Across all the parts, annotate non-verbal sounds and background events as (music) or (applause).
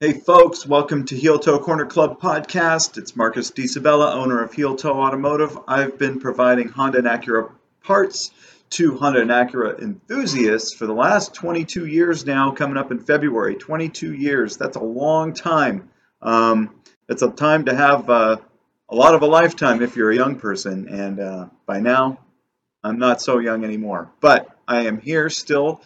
Hey folks, welcome to Heel Toe Corner Club podcast. It's Marcus DiSabella, owner of Heel Toe Automotive. I've been providing Honda and Acura parts to Honda and Acura enthusiasts for the last 22 years now, coming up in February. 22 years, that's a long time. Um, it's a time to have uh, a lot of a lifetime if you're a young person, and uh, by now, I'm not so young anymore. But I am here still,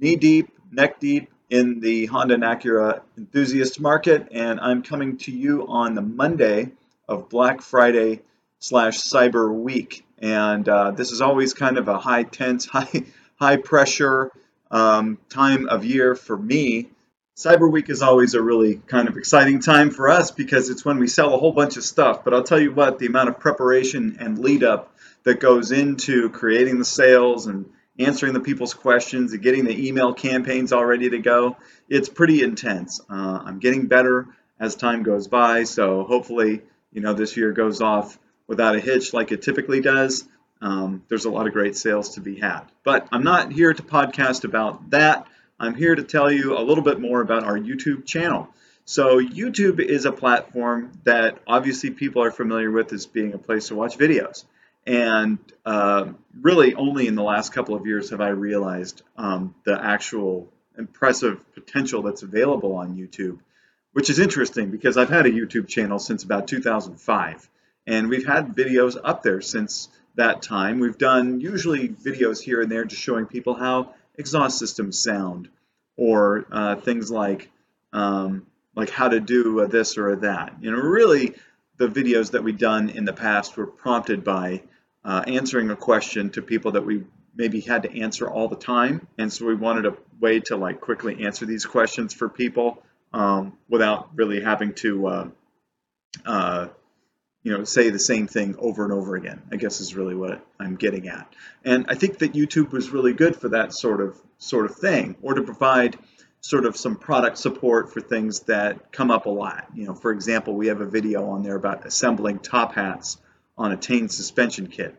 knee deep, neck deep in the Honda and Acura enthusiast market, and I'm coming to you on the Monday of Black Friday slash Cyber Week. And uh, this is always kind of a high tense, (laughs) high high pressure um, time of year for me. Cyber Week is always a really kind of exciting time for us because it's when we sell a whole bunch of stuff. But I'll tell you what, the amount of preparation and lead up that goes into creating the sales and answering the people's questions and getting the email campaigns all ready to go. It's pretty intense. Uh, I'm getting better as time goes by, so hopefully, you know, this year goes off without a hitch like it typically does. Um, there's a lot of great sales to be had. But I'm not here to podcast about that. I'm here to tell you a little bit more about our YouTube channel. So, YouTube is a platform that obviously people are familiar with as being a place to watch videos. And uh, really, only in the last couple of years have I realized um, the actual impressive potential that's available on YouTube, which is interesting because I've had a YouTube channel since about 2005, and we've had videos up there since that time. We've done usually videos here and there just showing people how exhaust systems sound, or uh, things like um, like how to do this or that. You know, really, the videos that we've done in the past were prompted by uh, answering a question to people that we maybe had to answer all the time. And so we wanted a way to like quickly answer these questions for people um, without really having to, uh, uh, you know, say the same thing over and over again. I guess is really what I'm getting at. And I think that YouTube was really good for that sort of sort of thing, or to provide sort of some product support for things that come up a lot. You know, for example, we have a video on there about assembling top hats on a Tein suspension kit.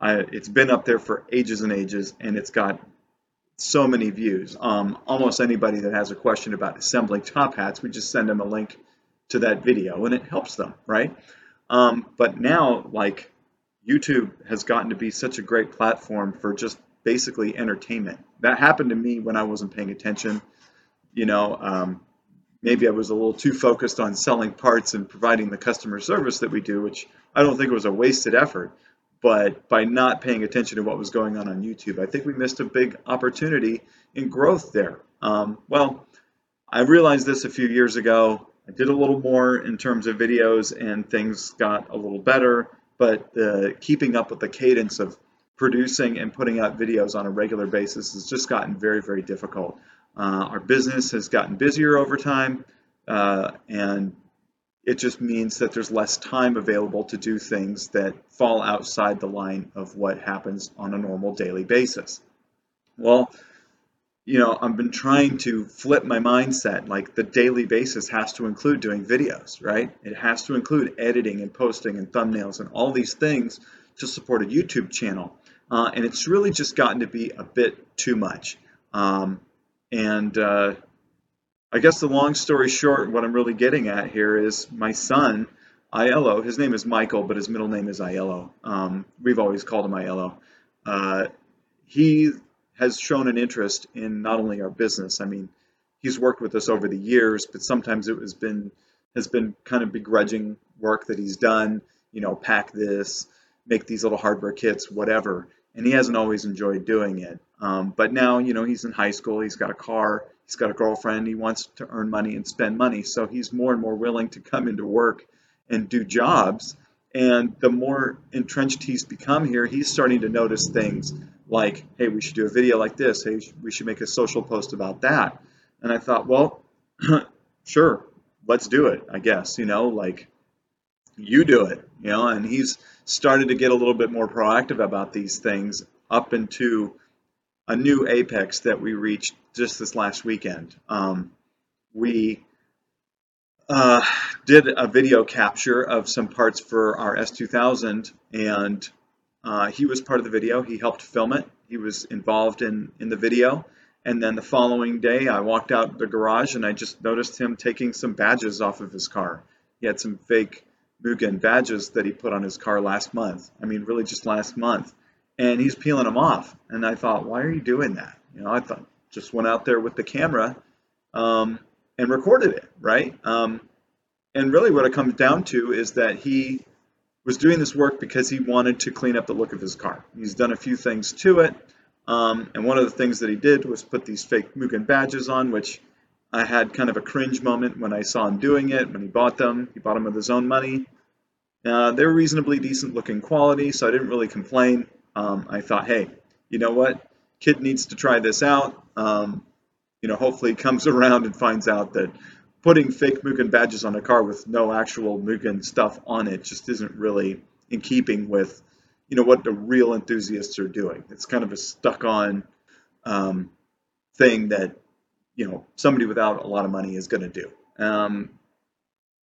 I, it's been up there for ages and ages, and it's got so many views. Um, almost anybody that has a question about assembling top hats, we just send them a link to that video, and it helps them, right? Um, but now, like YouTube has gotten to be such a great platform for just basically entertainment. That happened to me when I wasn't paying attention. You know, um, maybe I was a little too focused on selling parts and providing the customer service that we do, which I don't think was a wasted effort. But by not paying attention to what was going on on YouTube, I think we missed a big opportunity in growth there. Um, well, I realized this a few years ago. I did a little more in terms of videos, and things got a little better. But the, keeping up with the cadence of producing and putting out videos on a regular basis has just gotten very, very difficult. Uh, our business has gotten busier over time, uh, and it just means that there's less time available to do things that fall outside the line of what happens on a normal daily basis. Well, you know, I've been trying to flip my mindset. Like the daily basis has to include doing videos, right? It has to include editing and posting and thumbnails and all these things to support a YouTube channel. Uh, and it's really just gotten to be a bit too much. Um, and uh, I guess the long story short, what I'm really getting at here is my son, Aiello, his name is Michael, but his middle name is Aiello. Um, we've always called him Aiello. Uh, he has shown an interest in not only our business, I mean, he's worked with us over the years, but sometimes it has been has been kind of begrudging work that he's done, you know, pack this, make these little hardware kits, whatever. And he hasn't always enjoyed doing it. Um, but now, you know, he's in high school, he's got a car, he's got a girlfriend, he wants to earn money and spend money. So he's more and more willing to come into work and do jobs. And the more entrenched he's become here, he's starting to notice things like, hey, we should do a video like this. Hey, we should make a social post about that. And I thought, well, (clears throat) sure, let's do it, I guess, you know, like you do it, you know, and he's started to get a little bit more proactive about these things up into a new apex that we reached just this last weekend. Um, we uh, did a video capture of some parts for our S2000, and uh, he was part of the video. He helped film it. He was involved in in the video, And then the following day, I walked out the garage and I just noticed him taking some badges off of his car. He had some fake Mugen badges that he put on his car last month. I mean, really just last month. And he's peeling them off. And I thought, why are you doing that? You know, I thought, just went out there with the camera um, and recorded it, right? Um, and really what it comes down to is that he was doing this work because he wanted to clean up the look of his car. He's done a few things to it. Um, and one of the things that he did was put these fake Mugen badges on, which I had kind of a cringe moment when I saw him doing it, when he bought them. He bought them with his own money. Uh, they were reasonably decent looking quality, so I didn't really complain. Um, I thought, hey, you know what? Kid needs to try this out. Um, you know, hopefully comes (laughs) around and finds out that putting fake Mugen badges on a car with no actual Mugen stuff on it just isn't really in keeping with you know what the real enthusiasts are doing. It's kind of a stuck-on um, thing that you know somebody without a lot of money is going to do. Um,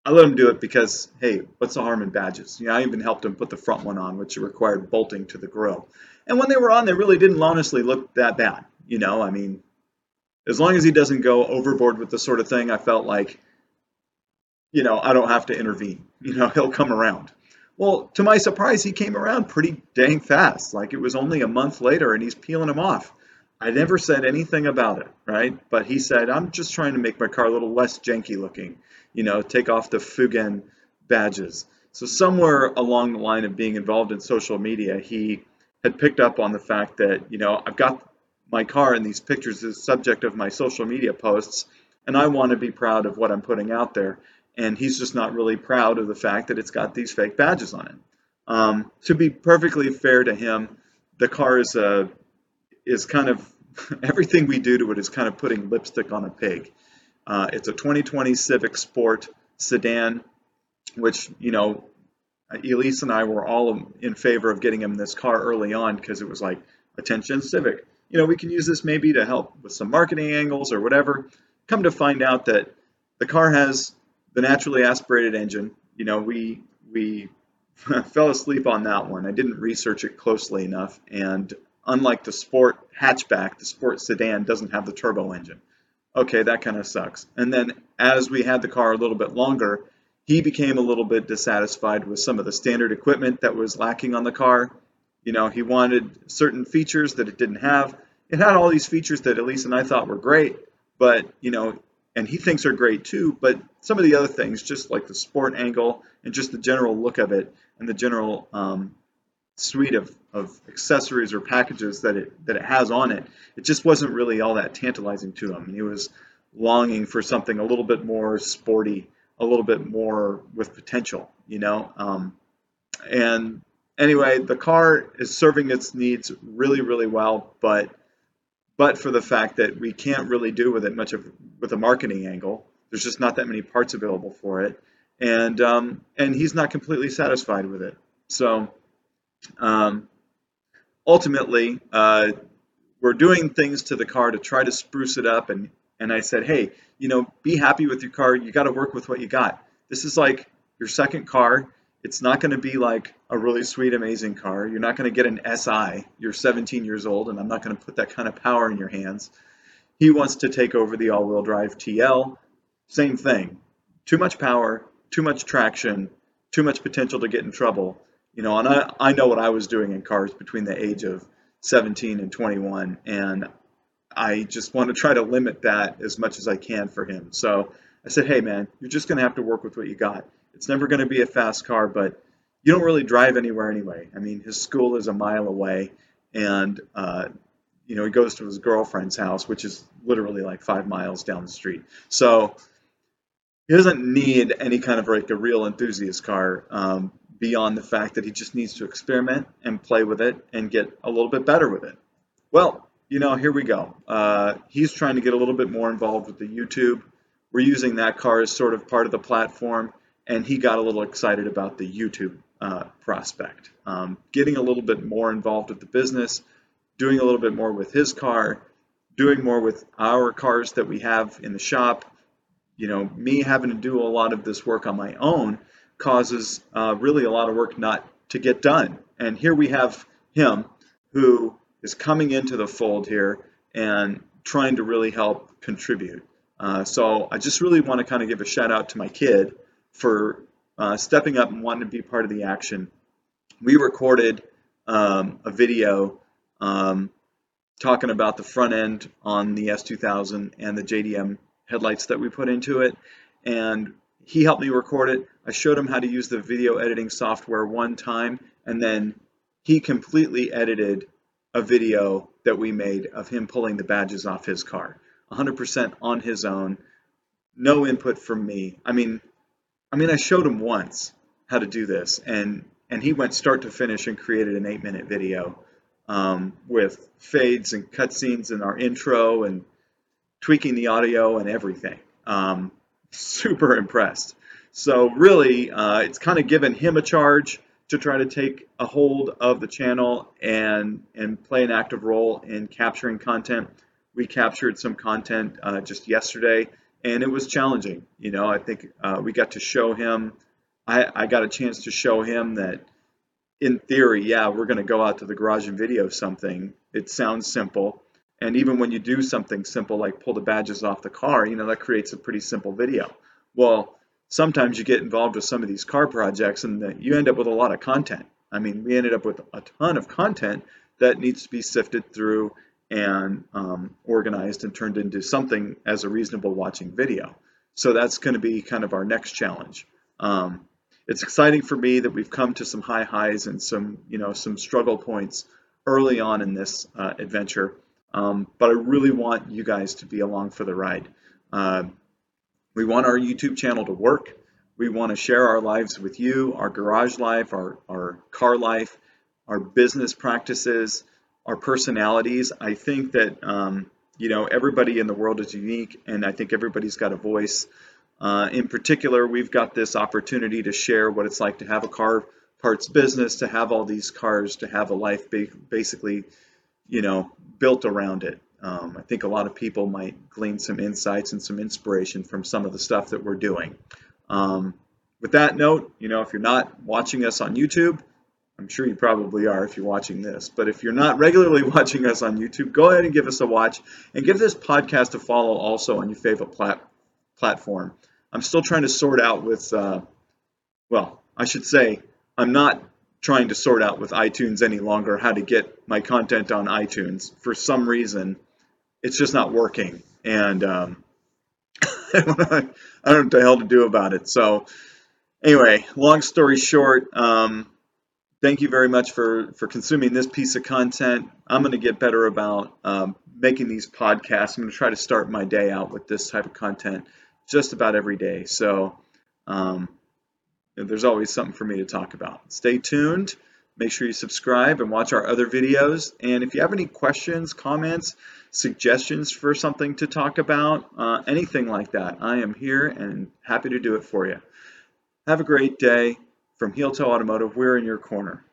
I let him do it because hey, what's the harm in badges? You know, I even helped him put the front one on, which required bolting to the grill. And when they were on, they really didn't honestly look that bad. You know, I mean, as long as he doesn't go overboard with the sort of thing, I felt like, you know, I don't have to intervene. (laughs) You know, he'll come around. Well, to my surprise, he came around pretty dang fast. Like it was only a month later and he's peeling them off. I never said anything about it, right? But he said, I'm just trying to make my car a little less janky looking, you know, take off the Mugen badges. So, somewhere along the line of being involved in social media, he had picked up on the fact that, you know, I've got my car in these pictures as subject of my social media posts, and I want to be proud of what I'm putting out there and he's just not really proud of the fact that it's got these fake badges on it. Um, to be perfectly fair to him, the car is a is kind of (laughs) everything we do to it is kind of putting lipstick on a pig. Uh, it's a 2020 Civic Sport sedan, which you know, Elise and I were all in favor of getting him this car early on because it was like a tenth gen Civic. You know, we can use this maybe to help with some marketing angles or whatever. Come to find out that the car has the naturally aspirated engine, you know, we we (laughs) fell asleep on that one. I didn't research it closely enough, and unlike the sport hatchback, the sport sedan doesn't have the turbo engine. Okay, that kind of sucks. And then as we had the car a little bit longer, he became a little bit dissatisfied with some of the standard equipment that was lacking on the car. You know, he wanted certain features that it didn't have. It had all these features that Elise and I thought were great, but you know, and he thinks are great too. But some of the other things, just like the sport angle and just the general look of it and the general um, suite of, of accessories or packages that it that it has on it, it just wasn't really all that tantalizing to him. He was longing for something a little bit more sporty, a little bit more with potential, you know. Um, and anyway, the car is serving its needs really, really well, but but for the fact that we can't really do with it much of with a marketing angle. There's just not that many parts available for it, and um, and he's not completely satisfied with it. So um, ultimately, uh, we're doing things to the car to try to spruce it up, and and I said, hey, you know, be happy with your car. You got to work with what you got. This is like your second car. It's not going to be like a really sweet, amazing car. You're not going to get an SI. You're 17 years old, and I'm not going to put that kind of power in your hands. He wants to take over the all wheel drive TL. Same thing. Too much power, too much traction, too much potential to get in trouble. You know, and I, I know what I was doing in cars between the age of 17 and 21, and I just want to try to limit that as much as I can for him. So I said, hey, man, you're just going to have to work with what you got. It's never going to be a fast car, but you don't really drive anywhere anyway. I mean, his school is a mile away, and uh, you know he goes to his girlfriend's house, which is literally like five miles down the street. So he doesn't need any kind of like a real enthusiast car um, beyond the fact that he just needs to experiment and play with it and get a little bit better with it. Well, you know, here we go. Uh, he's trying to get a little bit more involved with the YouTube. We're using that car as sort of part of the platform and he got a little excited about the YouTube uh, prospect. Um, getting a little bit more involved with the business, doing a little bit more with his car, doing more with our cars that we have in the shop. You know, me having to do a lot of this work on my own causes uh, really a lot of work not to get done. And here we have him who is coming into the fold here and trying to really help contribute. Uh, so I just really want to kind of give a shout out to my kid for uh, stepping up and wanting to be part of the action. We recorded um, a video um, talking about the front end on the S2000 and the JDM headlights that we put into it. And he helped me record it. I showed him how to use the video editing software one time, and then he completely edited a video that we made of him pulling the badges off his car. 100% on his own, no input from me. I mean, I mean, I showed him once how to do this, and and he went start to finish and created an eight-minute video um, with fades and cutscenes in our intro and tweaking the audio and everything. Um, (laughs) super impressed. So really, uh, it's kind of given him a charge to try to take a hold of the channel and and play an active role in capturing content. We captured some content uh, just yesterday, and it was challenging. You know, I think uh, we got to show him. I, I got a chance to show him that in theory, yeah, we're going to go out to the garage and video something. It sounds simple. And even when you do something simple like pull the badges off the car, you know, that creates a pretty simple video. Well, sometimes you get involved with some of these car projects and you end up with a lot of content. I mean, we ended up with a ton of content that needs to be sifted through and um, organized and turned into something as a reasonable watching video. So that's going to be kind of our next challenge. Um, it's exciting for me that we've come to some high highs and some you know some struggle points early on in this uh, adventure. Um, but I really want you guys to be along for the ride. Uh, we want our YouTube channel to work. We want to share our lives with you, our garage life, our, our car life, our business practices, our personalities. I think that um, you know everybody in the world is unique, and I think everybody's got a voice. Uh, in particular, we've got this opportunity to share what it's like to have a car parts business, to have all these cars, to have a life ba- basically, you know, built around it. Um, I think a lot of people might glean some insights and some inspiration from some of the stuff that we're doing. Um, with that note, you know, if you're not watching us on YouTube, I'm sure you probably are if you're watching this, but if you're not regularly (laughs) watching us on YouTube, go ahead and give us a watch and give this podcast a follow also on your favorite plat- platform. I'm still trying to sort out with, uh, well, I should say, I'm not trying to sort out with iTunes any longer how to get my content on iTunes. For some reason, it's just not working, and um, (laughs) I don't know what the hell to do about it. So, anyway, long story short, um, thank you very much for for consuming this piece of content. I'm going to get better about um, making these podcasts. I'm going to try to start my day out with this type of content just about every day. So um, there's always something for me to talk about. Stay tuned. Make sure you subscribe and watch our other videos. And if you have any questions, comments, suggestions for something to talk about, uh, anything like that, I am here and happy to do it for you. Have a great day. From Heel Toe Automotive, we're in your corner.